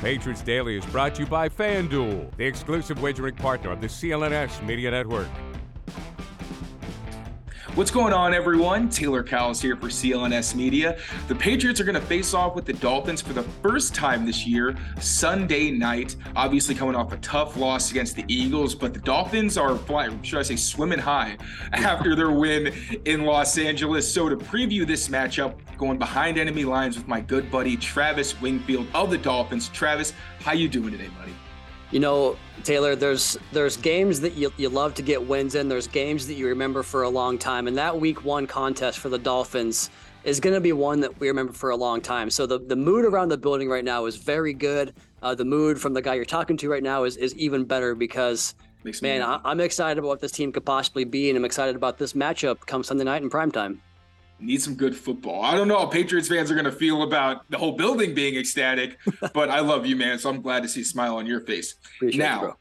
Patriots Daily is brought to you by FanDuel, the exclusive wagering partner of the CLNS Media Network. What's going on, everyone? Taylor Kyles here for CLNS Media. The Patriots are going to face off with the Dolphins for the first time this year, Sunday night. Obviously, coming off a tough loss against the Eagles, but the Dolphins are flying, should I say, swimming high after their win in Los Angeles. So, to preview this matchup, going behind enemy lines with my good buddy Travis Wingfield of the Dolphins. Travis, how you doing today, buddy? You know, Taylor, there's there's games that you, you love to get wins in. There's games that you remember for a long time. And that week one contest for the Dolphins is going to be one that we remember for a long time. So the, the mood around the building right now is very good. Uh, the mood from the guy you're talking to right now is, is even better because, man, I, I'm excited about what this team could possibly be. And I'm excited about this matchup come Sunday night in primetime need some good football. I don't know how Patriots fans are going to feel about the whole building being ecstatic, but I love you, man. So I'm glad to see a smile on your face. Appreciate now, you,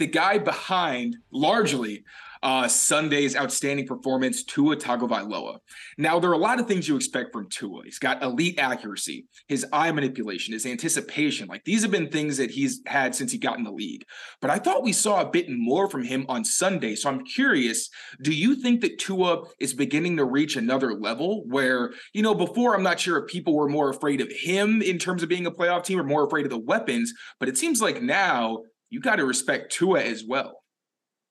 the guy behind largely uh, Sunday's outstanding performance, Tua Tagovailoa. Now, there are a lot of things you expect from Tua. He's got elite accuracy, his eye manipulation, his anticipation. Like these have been things that he's had since he got in the league. But I thought we saw a bit more from him on Sunday. So I'm curious, do you think that Tua is beginning to reach another level where, you know, before I'm not sure if people were more afraid of him in terms of being a playoff team or more afraid of the weapons, but it seems like now you got to respect Tua as well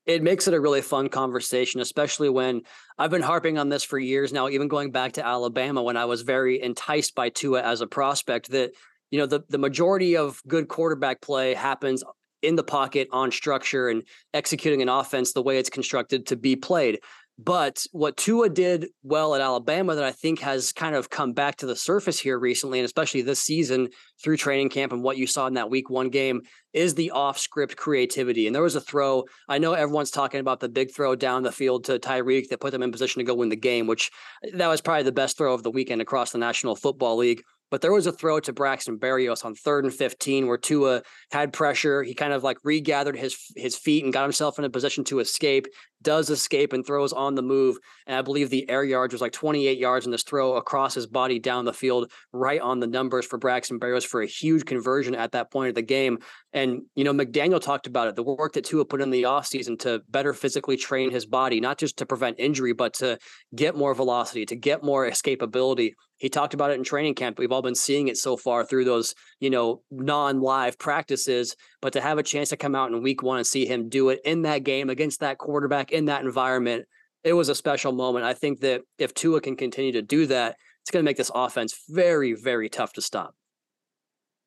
it makes it a really fun conversation, especially when I've been harping on this for years now, even going back to Alabama when I was very enticed by Tua as a prospect that, you know, the, the majority of good quarterback play happens in the pocket on structure and executing an offense the way it's constructed to be played. But what Tua did well at Alabama that I think has kind of come back to the surface here recently, and especially this season through training camp and what you saw in that week one game, is the off script creativity. And there was a throw. I know everyone's talking about the big throw down the field to Tyreek that put them in position to go win the game, which uh, that was probably the best throw of the weekend across the National Football League. But there was a throw to Braxton Berrios on third and 15 where Tua had pressure. He kind of like regathered his his feet and got himself in a position to escape does escape and throws on the move. And I believe the air yards was like 28 yards in this throw across his body down the field, right on the numbers for Braxton Berrios for a huge conversion at that point of the game. And, you know, McDaniel talked about it, the work that Tua put in the offseason to better physically train his body, not just to prevent injury, but to get more velocity, to get more escapability. He talked about it in training camp. We've all been seeing it so far through those, you know, non-live practices, but to have a chance to come out in week one and see him do it in that game against that quarterback in that environment, it was a special moment. I think that if Tua can continue to do that, it's going to make this offense very, very tough to stop.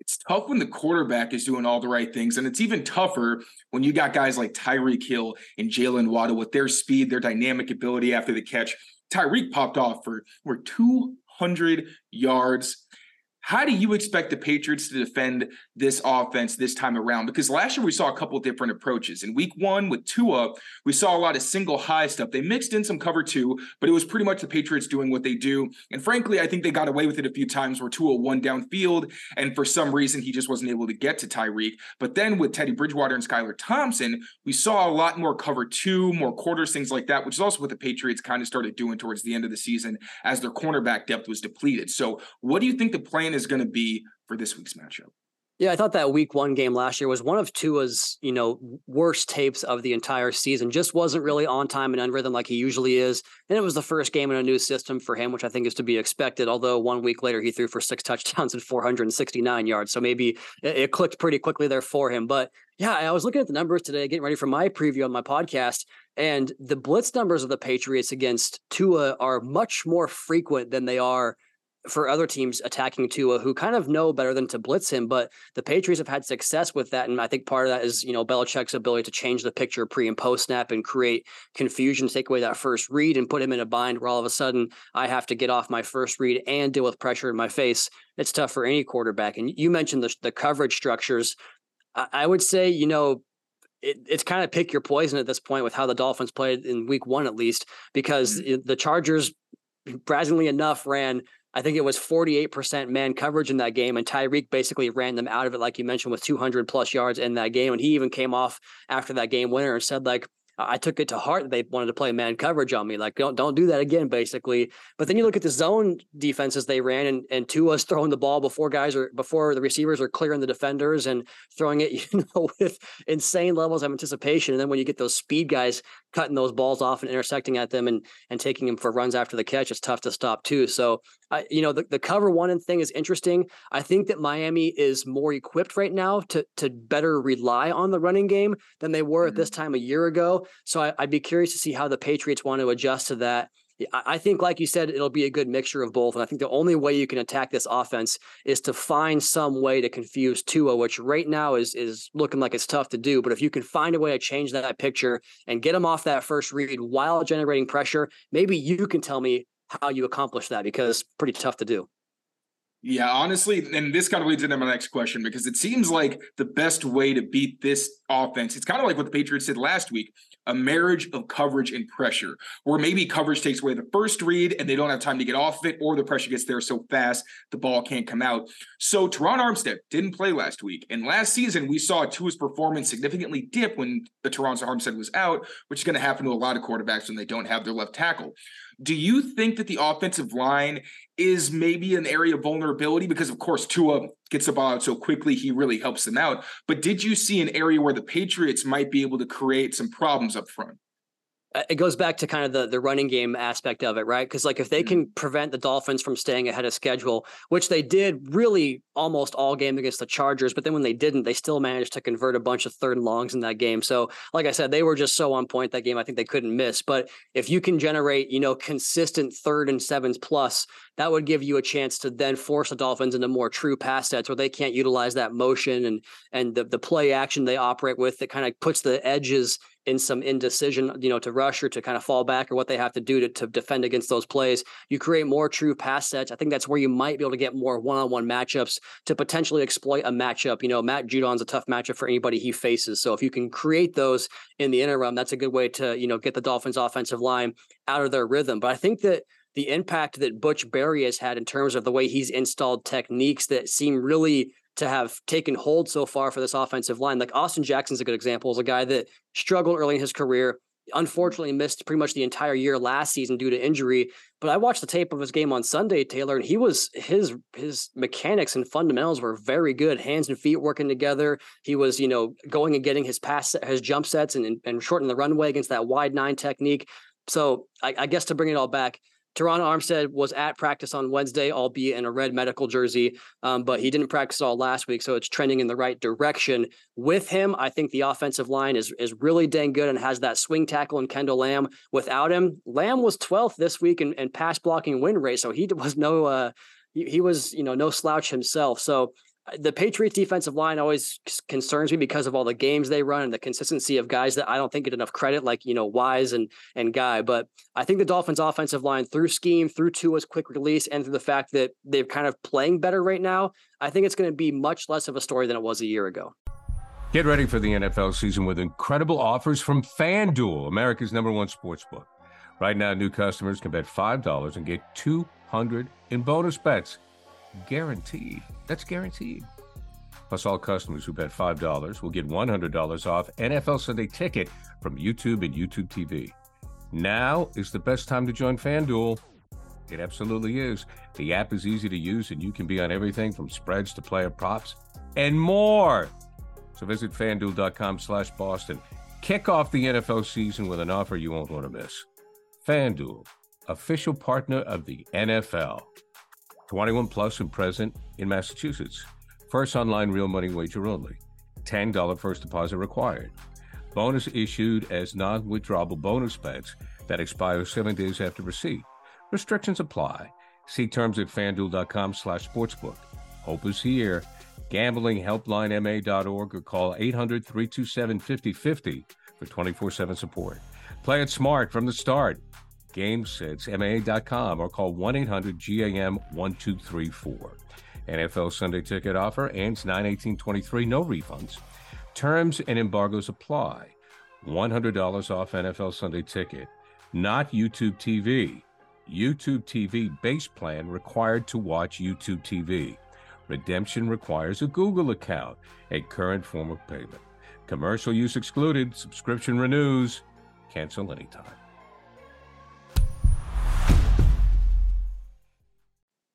It's tough when the quarterback is doing all the right things, and it's even tougher when you got guys like Tyreek Hill and Jaylen Waddle with their speed, their dynamic ability after the catch. Tyreek popped off for, for 200 yards how do you expect the Patriots to defend this offense this time around? Because last year we saw a couple different approaches. In week one with Tua, we saw a lot of single high stuff. They mixed in some cover two, but it was pretty much the Patriots doing what they do. And frankly, I think they got away with it a few times where Tua won downfield, and for some reason he just wasn't able to get to Tyreek. But then with Teddy Bridgewater and Skylar Thompson, we saw a lot more cover two, more quarters, things like that, which is also what the Patriots kind of started doing towards the end of the season as their cornerback depth was depleted. So, what do you think the plan is going to be for this week's matchup. Yeah, I thought that week one game last year was one of Tua's, you know, worst tapes of the entire season. Just wasn't really on time and on rhythm like he usually is. And it was the first game in a new system for him, which I think is to be expected. Although one week later he threw for six touchdowns and 469 yards. So maybe it, it clicked pretty quickly there for him. But yeah, I was looking at the numbers today, getting ready for my preview on my podcast. And the blitz numbers of the Patriots against Tua are much more frequent than they are for other teams attacking Tua who kind of know better than to blitz him. But the Patriots have had success with that. And I think part of that is, you know, Belichick's ability to change the picture pre and post snap and create confusion, take away that first read and put him in a bind where all of a sudden I have to get off my first read and deal with pressure in my face. It's tough for any quarterback. And you mentioned the, the coverage structures. I, I would say, you know, it, it's kind of pick your poison at this point with how the Dolphins played in week one, at least, because mm-hmm. the Chargers, brazenly enough, ran I think it was 48% man coverage in that game, and Tyreek basically ran them out of it, like you mentioned, with 200 plus yards in that game. And he even came off after that game winner and said, like, I took it to heart that they wanted to play man coverage on me. Like, don't don't do that again, basically. But then you look at the zone defenses they ran, and and Tua's throwing the ball before guys are before the receivers are clearing the defenders and throwing it, you know, with insane levels of anticipation. And then when you get those speed guys cutting those balls off and intersecting at them and and taking them for runs after the catch, it's tough to stop too. So, I, you know, the, the cover one thing is interesting. I think that Miami is more equipped right now to to better rely on the running game than they were mm-hmm. at this mm-hmm. time a year ago. So I, I'd be curious to see how the Patriots want to adjust to that. I think, like you said, it'll be a good mixture of both. And I think the only way you can attack this offense is to find some way to confuse Tua, which right now is is looking like it's tough to do. But if you can find a way to change that picture and get him off that first read while generating pressure, maybe you can tell me how you accomplish that because it's pretty tough to do. Yeah, honestly, and this kind of leads into my next question because it seems like the best way to beat this offense, it's kind of like what the Patriots did last week a marriage of coverage and pressure, where maybe coverage takes away the first read and they don't have time to get off of it, or the pressure gets there so fast the ball can't come out. So Terron Armstead didn't play last week. And last season, we saw Tua's performance significantly dip when the Terron Armstead was out, which is going to happen to a lot of quarterbacks when they don't have their left tackle. Do you think that the offensive line is maybe an area of vulnerability? Because of course Tua gets the ball out so quickly, he really helps them out. But did you see an area where the Patriots might be able to create some problems up front? Uh, it goes back to kind of the the running game aspect of it, right? Because like if they mm-hmm. can prevent the Dolphins from staying ahead of schedule, which they did really almost all game against the Chargers, but then when they didn't, they still managed to convert a bunch of third and longs in that game. So, like I said, they were just so on point that game. I think they couldn't miss. But if you can generate, you know, consistent third and sevens plus, that would give you a chance to then force the Dolphins into more true pass sets where they can't utilize that motion and and the the play action they operate with that kind of puts the edges in some indecision, you know, to rush or to kind of fall back or what they have to do to, to defend against those plays. You create more true pass sets. I think that's where you might be able to get more one-on-one matchups to potentially exploit a matchup. You know, Matt Judon's a tough matchup for anybody he faces. So if you can create those in the interim, that's a good way to, you know, get the Dolphins offensive line out of their rhythm. But I think that the impact that Butch Barry has had in terms of the way he's installed techniques that seem really to have taken hold so far for this offensive line. Like Austin Jackson's a good example, is a guy that struggled early in his career, unfortunately missed pretty much the entire year last season due to injury. But I watched the tape of his game on Sunday, Taylor, and he was his his mechanics and fundamentals were very good. Hands and feet working together. He was, you know, going and getting his pass his jump sets and and shortening the runway against that wide nine technique. So I, I guess to bring it all back, Terron Armstead was at practice on Wednesday, albeit in a red medical jersey, um, but he didn't practice all last week, so it's trending in the right direction. With him, I think the offensive line is is really dang good and has that swing tackle in Kendall Lamm. Without him, Lamm was 12th this week in, in pass blocking win rate, so he was no uh, he, he was you know no slouch himself. So the Patriots defensive line always concerns me because of all the games they run and the consistency of guys that I don't think get enough credit, like you know Wise and and Guy. But I think the Dolphins' offensive line, through scheme, through Tua's quick release, and through the fact that they're kind of playing better right now, I think it's going to be much less of a story than it was a year ago. Get ready for the NFL season with incredible offers from FanDuel, America's number one sports book. Right now, new customers can bet five dollars and get two hundred in bonus bets guaranteed. That's guaranteed. Plus, all customers who bet $5 will get $100 off NFL Sunday ticket from YouTube and YouTube TV. Now is the best time to join FanDuel. It absolutely is. The app is easy to use, and you can be on everything from spreads to player props and more. So visit fanduel.com slash Boston. Kick off the NFL season with an offer you won't want to miss. FanDuel, official partner of the NFL. 21 plus and present in Massachusetts. First online real money wager only. $10 first deposit required. Bonus issued as non withdrawable bonus bets that expire seven days after receipt. Restrictions apply. See terms at fanduel.com slash sportsbook. Hope is here. GamblingHelplineMA.org or call 800 327 5050 for 24 7 support. Play it smart from the start. GameSenseMA.com or call 1 800 GAM 1234. NFL Sunday ticket offer ends 9 18 23, no refunds. Terms and embargoes apply. $100 off NFL Sunday ticket, not YouTube TV. YouTube TV base plan required to watch YouTube TV. Redemption requires a Google account, a current form of payment. Commercial use excluded, subscription renews. Cancel anytime.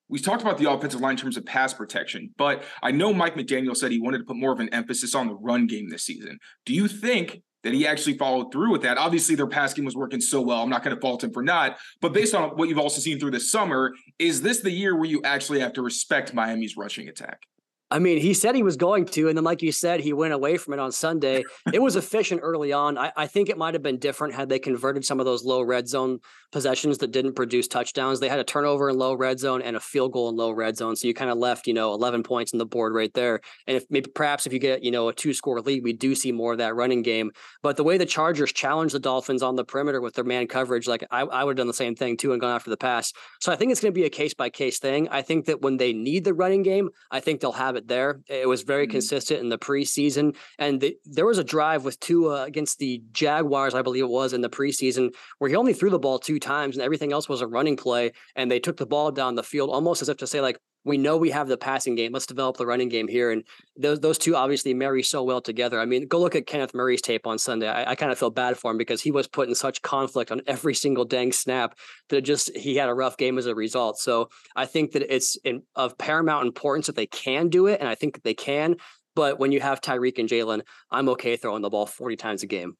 We talked about the offensive line in terms of pass protection, but I know Mike McDaniel said he wanted to put more of an emphasis on the run game this season. Do you think that he actually followed through with that? Obviously, their pass game was working so well. I'm not going to fault him for not. But based on what you've also seen through the summer, is this the year where you actually have to respect Miami's rushing attack? I mean, he said he was going to, and then, like you said, he went away from it on Sunday. it was efficient early on. I, I think it might have been different had they converted some of those low red zone possessions that didn't produce touchdowns. They had a turnover in low red zone and a field goal in low red zone. So you kind of left, you know, 11 points in the board right there. And if maybe perhaps if you get, you know, a two score lead, we do see more of that running game. But the way the Chargers challenged the Dolphins on the perimeter with their man coverage, like I, I would have done the same thing too and gone after the pass. So I think it's going to be a case by case thing. I think that when they need the running game, I think they'll have it there. It was very mm-hmm. consistent in the preseason. And the, there was a drive with Tua against the Jaguars, I believe it was in the preseason, where he only threw the ball two times and everything else was a running play. And they took the ball down the field almost as if to say, like, we know we have the passing game. Let's develop the running game here. And those those two obviously marry so well together. I mean, go look at Kenneth Murray's tape on Sunday. I, I kind of feel bad for him because he was put in such conflict on every single dang snap that just he had a rough game as a result. So I think that it's in, of paramount importance that they can do it, and I think that they can. But when you have Tyreek and Jalen, I'm okay throwing the ball 40 times a game.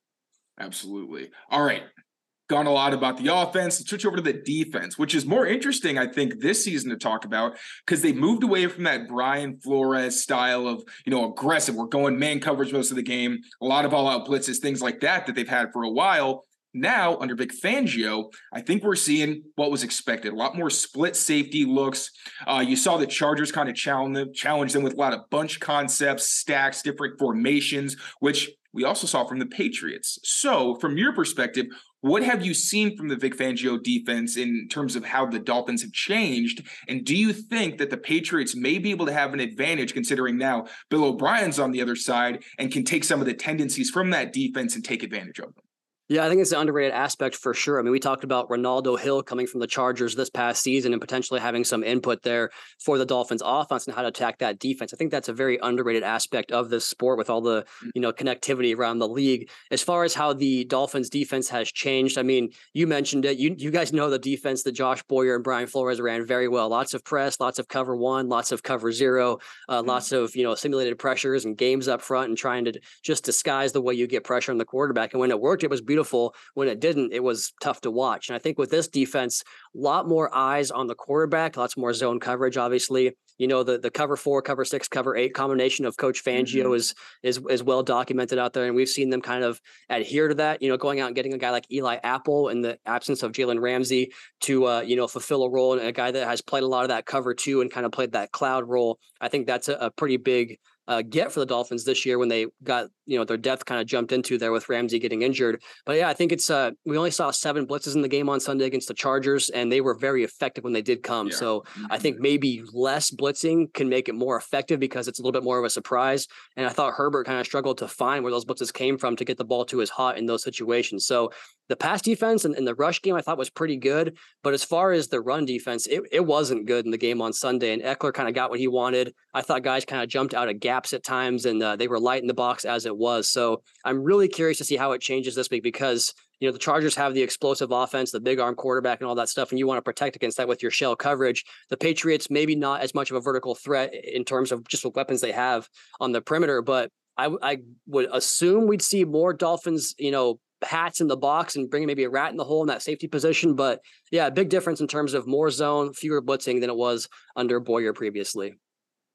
Absolutely. All right gone a lot about the offense. Let's switch over to the defense, which is more interesting, I think, this season to talk about because they moved away from that Brian Flores style of, you know, aggressive. We're going man coverage most of the game, a lot of all out blitzes, things like that that they've had for a while. Now, under Vic Fangio, I think we're seeing what was expected. A lot more split safety looks. Uh, you saw the Chargers kind of challenge challenge them with a lot of bunch concepts, stacks, different formations, which we also saw from the Patriots. So, from your perspective, what have you seen from the Vic Fangio defense in terms of how the Dolphins have changed? And do you think that the Patriots may be able to have an advantage considering now Bill O'Brien's on the other side and can take some of the tendencies from that defense and take advantage of them? Yeah, I think it's an underrated aspect for sure. I mean, we talked about Renaldo Hill coming from the Chargers this past season and potentially having some input there for the Dolphins offense and how to attack that defense. I think that's a very underrated aspect of this sport with all the, mm. you know, connectivity around the league. As far as how the Dolphins defense has changed, I mean, you mentioned it. You you guys know the defense that Josh Boyer and Brian Flores ran very well. Lots of press, lots of cover one, lots of cover zero, uh, mm-hmm. lots of, you know, simulated pressures and games up front and trying to just disguise the way you get pressure on the quarterback. And when it worked, it was beautiful beautiful. When it didn't, it was tough to watch. And I think with this defense, a lot more eyes on the quarterback, lots more zone coverage, obviously. You know, the the cover four, cover six, cover eight combination of Coach Fangio mm-hmm. is is is well documented out there. And we've seen them kind of adhere to that, you know, going out and getting a guy like Eli Apple in the absence of Jalen Ramsey to uh, you know, fulfill a role and a guy that has played a lot of that cover two and kind of played that cloud role. I think that's a, a pretty big uh, get for the Dolphins this year when they got you know their depth kind of jumped into there with Ramsey getting injured. But yeah, I think it's uh, we only saw seven blitzes in the game on Sunday against the Chargers, and they were very effective when they did come. Yeah. So I think mm-hmm. maybe less blitzing can make it more effective because it's a little bit more of a surprise. And I thought Herbert kind of struggled to find where those blitzes came from to get the ball to his hot in those situations. So the pass defense and, and, the rush game I thought was pretty good. But as far as the run defense, it, it wasn't good in the game on Sunday. And Ekeler kind of got what he wanted. I thought guys kind of jumped out of gaps at times and uh, they were light in the box as it was. So I'm really curious to see how it changes this week because you know the Chargers have the explosive offense, the big arm quarterback, and all that stuff, and you want to protect against that with your shell coverage. The Patriots maybe not as much of a vertical threat in terms of just what weapons they have on the perimeter, but I, I would assume we'd see more Dolphins, you know, hats in the box and bringing maybe a rat in the hole in that safety position. But yeah, big difference in terms of more zone, fewer blitzing than it was under Boyer previously.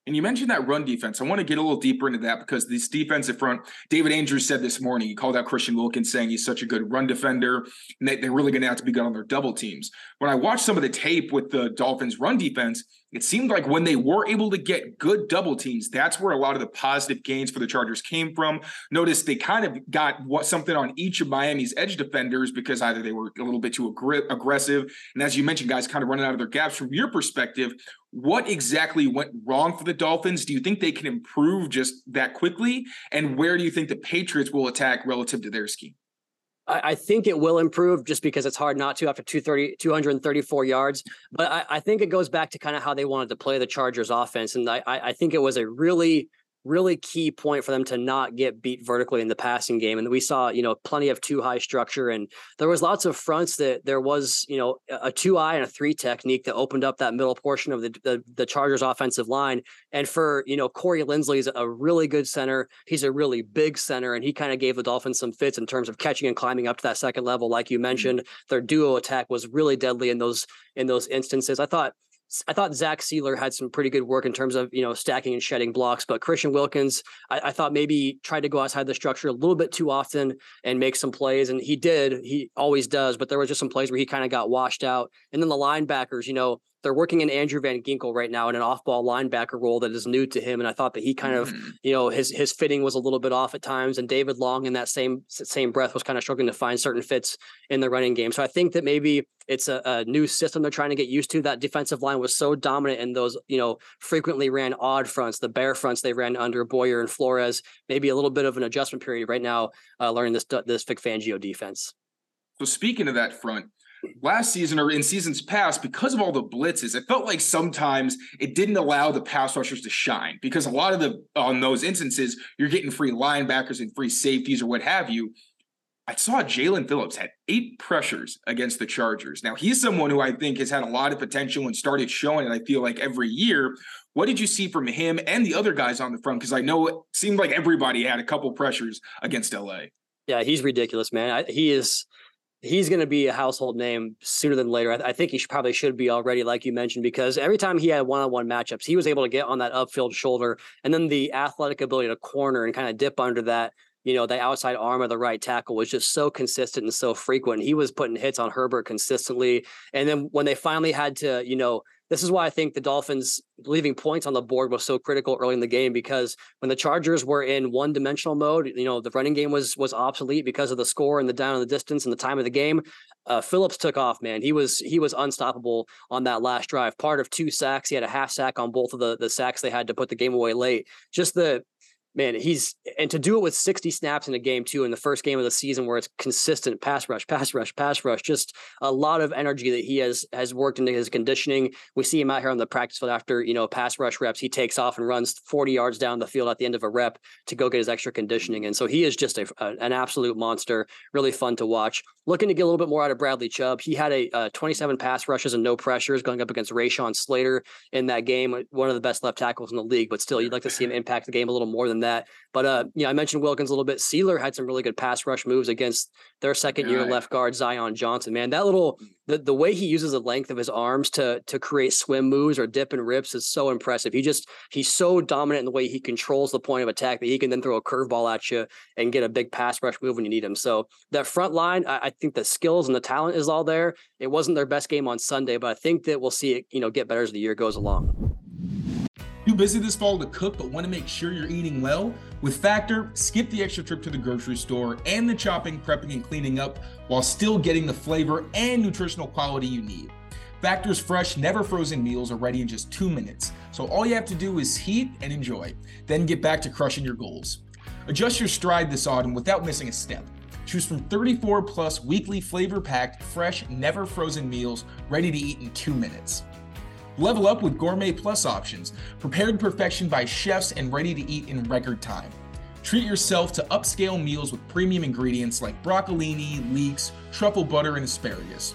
And you mentioned that run defense. I want to get a little deeper into that because this defensive front, David Andrews said this morning, he called out Christian Wilkins saying he's such a good run defender and they, are really going to have to be good on their double teams. When I watched some of the tape with the Dolphins run defense, it seemed like when they were able to get good double teams, that's where a lot of the positive gains for the Chargers came from. Notice they kind of got what something on each of Miami's edge defenders because either they were a little bit too aggr- aggressive, and as you mentioned, guys kind of running out of their gaps. From your perspective, what exactly went wrong for the Dolphins? Do you think they can improve just that quickly? And where do you think the Patriots will attack relative to their scheme? I, think it will improve just because it's hard not to after 230, 234 yards. But I, I think it goes back to kind of how they wanted to play the Chargers offense. And I, I think it was a really really key point for them to not get beat vertically in the passing game. And we saw, you know, plenty of two high structure and there was lots of fronts that there was, you know, a two eye and a three technique that opened up that middle portion of the, the, the Chargers offensive line. And for, you know, Corey Linsley is a really good center. He's a really big center and he kind of gave the Dolphins some fits in terms of catching and climbing up to that second level. Like you mm-hmm. mentioned, mm-hmm. their duo attack was really deadly in those, in those instances. I thought I thought Zach Sieler had some pretty good work in terms of you know stacking and shedding blocks, but Christian Wilkins, I, I, thought maybe tried to go outside the structure a little bit too often and make some plays, and he did. He always does, but there was just some plays where he kind of got washed out. And then the linebackers, you know, they're working in Andrew Van Ginkel right now in an off-ball linebacker role that is new to him, and I thought that he kind mm-hmm. of, you know, his his fitting was a little bit off at times, and David Long in that same same breath was kind of struggling to find certain fits in the running game. So I think that maybe it's a, a new system they're trying to get used to. That defensive line was so dominant in those, you know, frequently ran odd fronts, the bare fronts they ran under Boyer and Flores. Maybe a little bit of an adjustment period right now, uh, learning this this Vic Fangio defense. So speaking of that front, last season or in seasons past, because of all the blitzes, it felt like sometimes it didn't allow the pass rushers to shine because a lot of the on those instances, you're getting free linebackers and free safeties or what have you. I saw Jaelan Phillips had eight pressures against the Chargers. Now he's someone who I think has had a lot of potential and started showing it. I feel like every year. What did you see from him and the other guys on the front? Because I know it seemed like everybody had a couple pressures against LA. Yeah, he's ridiculous, man. I, he is he's going to be a household name sooner than later. I, th- I, think he should, probably should be already, like you mentioned, because every time he had one-on-one matchups, he was able to get on that upfield shoulder, and then the athletic ability to corner and kind of dip under that. You know, the outside arm of the right tackle was just so consistent and so frequent. He was putting hits on Herbert consistently, and then when they finally had to, you know, this is why I think the Dolphins leaving points on the board was so critical early in the game because when the Chargers were in one dimensional mode, you know, the running game was was obsolete because of the score and the down and the distance and the time of the game. Uh, Phillips took off, man. He was he was unstoppable on that last drive. Part of two sacks. He had a half sack on both of the the sacks they had to put the game away late. Just the man, he's and to do it with 60 snaps in a game too in the first game of the season where it's consistent pass rush, pass rush, pass rush, just a lot of energy that he has has worked into his conditioning. We see him out here on the practice field after, you know, pass rush reps, he takes off and runs 40 yards down the field at the end of a rep to go get his extra conditioning. And so he is just a, a an absolute monster, really fun to watch. Looking to get a little bit more out of Bradley Chubb. He had a, a 27 pass rushes and no pressures going up against Rashawn Slater in that game, one of the best left tackles in the league, but still you'd like to see him impact the game a little more than that. But uh, yeah, I mentioned Wilkins a little bit. Sieler had some really good pass rush moves against their second year left guard Zion Johnson. Man, that little the, the way he uses the length of his arms to to create swim moves or dip and rips is so impressive. He just he's so dominant in the way he controls the point of attack that he can then throw a curveball at you and get a big pass rush move when you need him. So that front line, I, I think the skills and the talent is all there. It wasn't their best game on Sunday, but I think that we'll see it, you know, get better as the year goes along. Too busy this fall to cook, but want to make sure you're eating well? With Factor, skip the extra trip to the grocery store and the chopping, prepping, and cleaning up while still getting the flavor and nutritional quality you need. Factor's fresh, never frozen meals are ready in just two minutes, so all you have to do is heat and enjoy, then get back to crushing your goals. Adjust your stride this autumn without missing a step. Choose from 34 plus weekly flavor packed, fresh, never frozen meals ready to eat in two minutes. Level up with Gourmet Plus options, prepared perfection by chefs and ready to eat in record time. Treat yourself to upscale meals with premium ingredients like broccolini, leeks, truffle butter, and asparagus.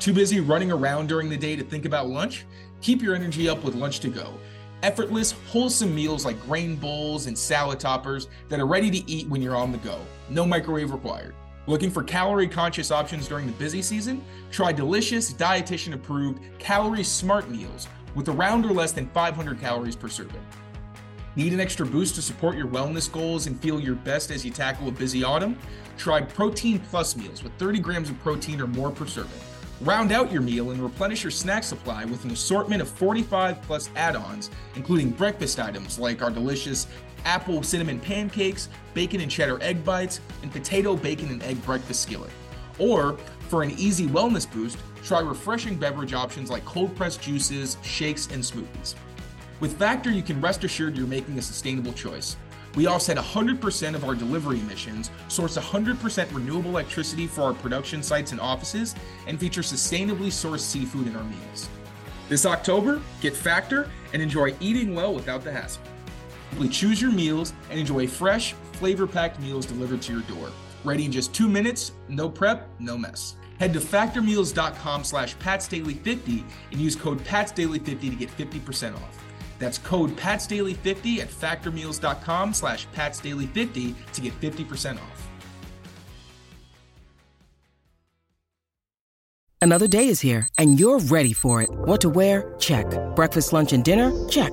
Too busy running around during the day to think about lunch? Keep your energy up with Lunch to Go. Effortless, wholesome meals like grain bowls and salad toppers that are ready to eat when you're on the go. No microwave required. Looking for calorie conscious options during the busy season? Try delicious, dietitian approved, calorie smart meals with around or less than 500 calories per serving. Need an extra boost to support your wellness goals and feel your best as you tackle a busy autumn? Try Protein Plus meals with 30 grams of protein or more per serving. Round out your meal and replenish your snack supply with an assortment of 45 plus add ons, including breakfast items like our delicious apple cinnamon pancakes, bacon and cheddar egg bites, and potato, bacon, and egg breakfast skillet. Or, for an easy wellness boost, try refreshing beverage options like cold pressed juices, shakes, and smoothies. With Factor, you can rest assured you're making a sustainable choice. We offset 100% of our delivery emissions, source 100% renewable electricity for our production sites and offices, and feature sustainably sourced seafood in our meals. This October, get Factor and enjoy eating well without the hassle. Simply choose your meals and enjoy fresh, flavor-packed meals delivered to your door. Ready in just two minutes, no prep, no mess. Head to factormeals.com slash patsdaily50 and use code patsdaily50 to get 50% off. That's code PATSDAILY50 at factormeals.com slash PATSDAILY50 to get 50% off. Another day is here and you're ready for it. What to wear? Check. Breakfast, lunch, and dinner? Check.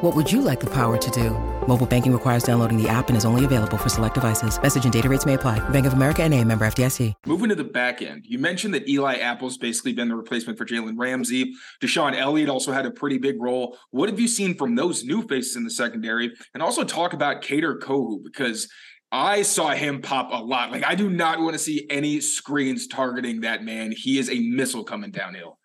What would you like the power to do? Mobile banking requires downloading the app and is only available for select devices. Message and data rates may apply. Bank of America and a member FDIC. Moving to the back end, you mentioned that Eli Apple's basically been the replacement for Jalen Ramsey. DeShon Elliott also had a pretty big role. What have you seen from those new faces in the secondary? And also talk about Kader Kohou because I saw him pop a lot. Like I do not want to see any screens targeting that man. He is a missile coming downhill.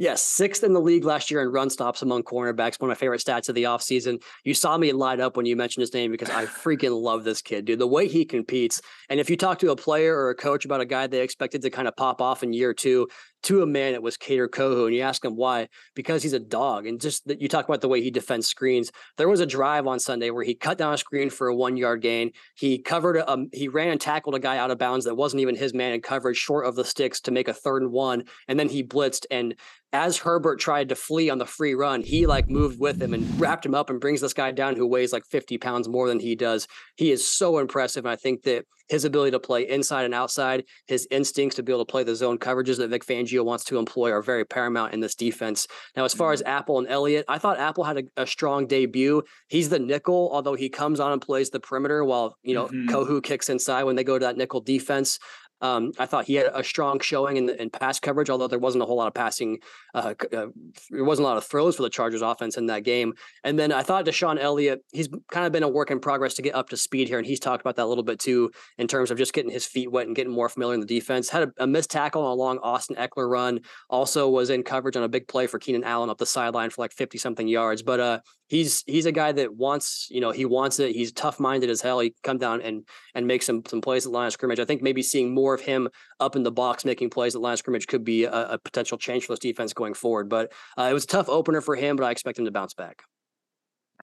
Yes, sixth in the league last year in run stops among cornerbacks. One of my favorite stats of the offseason. You saw me light up when you mentioned his name because I freaking love this kid, dude. The way he competes. And if you talk to a player or a coach about a guy they expected to kind of pop off in year two, to a man it was Kader Kohou, and you ask him why, because he's a dog. And just that you talk about the way he defends screens. There was a drive on Sunday where he cut down a screen for a one yard gain. He covered a, um, he ran and tackled a guy out of bounds that wasn't even his man in coverage, short of the sticks to make a third and one. And then he blitzed and as Herbert tried to flee on the free run, he like moved with him and wrapped him up and brings this guy down who weighs like 50 pounds more than he does. He is so impressive. And I think that his ability to play inside and outside, his instincts to be able to play the zone coverages that Vic Fangio wants to employ are very paramount in this defense. Now, as far as mm-hmm. Apple and Elliott, I thought Apple had a, a strong debut. He's the nickel, although he comes on and plays the perimeter while, you know, mm-hmm. Kohou kicks inside when they go to that nickel defense. Um, I thought he had a strong showing in, in pass coverage, although there wasn't a whole lot of passing. Uh, uh, there wasn't a lot of throws for the Chargers offense in that game. And then I thought DeShon Elliott, he's kind of been a work in progress to get up to speed here. And he's talked about that a little bit too, in terms of just getting his feet wet and getting more familiar in the defense. Had a, a missed tackle on a long Austin Ekeler run. Also was in coverage on a big play for Keenan Allen up the sideline for like 50 something yards. But uh, he's he's a guy that wants, you know, he wants it. He's tough minded as hell. He come down and and make some some plays at line of scrimmage. I think maybe seeing more of him up in the box making plays at line of scrimmage could be a, a potential change for this defense going forward. But uh, it was a tough opener for him, but I expect him to bounce back.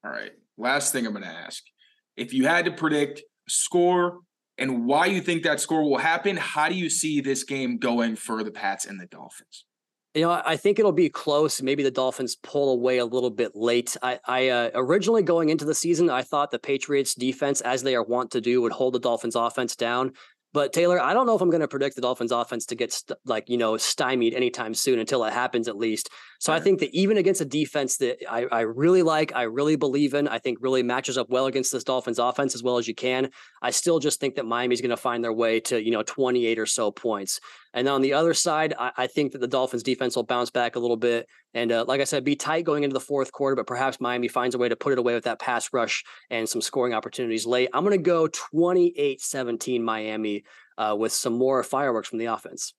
All right. Last thing I'm going to ask: if you had to predict score and why you think that score will happen, how do you see this game going for the Pats and the Dolphins? You know, I think it'll be close. Maybe the Dolphins pull away a little bit late. I, I uh, originally going into the season, I thought the Patriots defense, as they are wont to do, would hold the Dolphins offense down. But Taylor, I don't know if I'm going to predict the Dolphins offense to get st- like, you know, stymied anytime soon until it happens at least. So I think that even against a defense that I, I really like, I really believe in, I think really matches up well against this Dolphins offense as well as you can. I still just think that Miami's going to find their way to, you know, 28 or so points. And on the other side, I, I think that the Dolphins defense will bounce back a little bit. And uh, like I said, be tight going into the fourth quarter, but perhaps Miami finds a way to put it away with that pass rush and some scoring opportunities late. I'm going to go 28 17 Miami uh, with some more fireworks from the offense.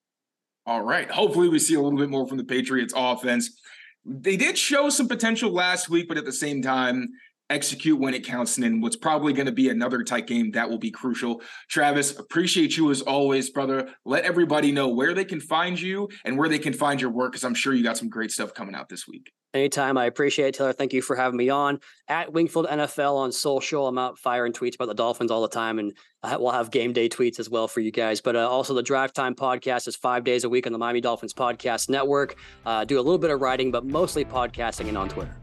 All right. Hopefully, we see a little bit more from the Patriots offense. They did show some potential last week, but at the same time, execute when it counts. And in what's probably going to be another tight game that will be crucial. Travis, appreciate you as always, brother. Let everybody know where they can find you and where they can find your work, because I'm sure you got some great stuff coming out this week. Anytime. I appreciate it, Taylor. Thank you for having me on. At Wingfield NFL on social. I'm out firing tweets about the Dolphins all the time, and we'll have game day tweets as well for you guys. But uh, also, the Draft Time podcast is five days a week on the Miami Dolphins Podcast Network. Uh, do a little bit of writing, but mostly podcasting and on Twitter.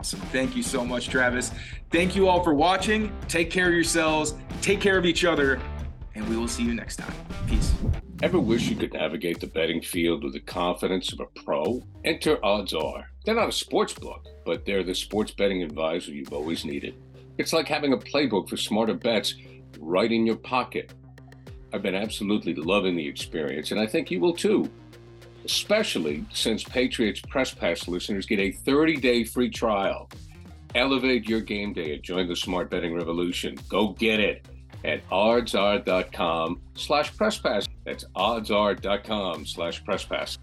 Awesome. Thank you so much, Travis. Thank you all for watching. Take care of yourselves, take care of each other, and we will see you next time. Peace. Ever wish you could navigate the betting field with the confidence of a pro? Enter OddsR. They're not a sports book, but they're the sports betting advisor you've always needed. It's like having a playbook for smarter bets right in your pocket. I've been absolutely loving the experience, and I think you will too. Especially since Patriots Press Pass listeners get a 30 day free trial. Elevate your game day and join the smart betting revolution. Go get it at oddsr.com slash presspass. That's oddsr.com slash presspass.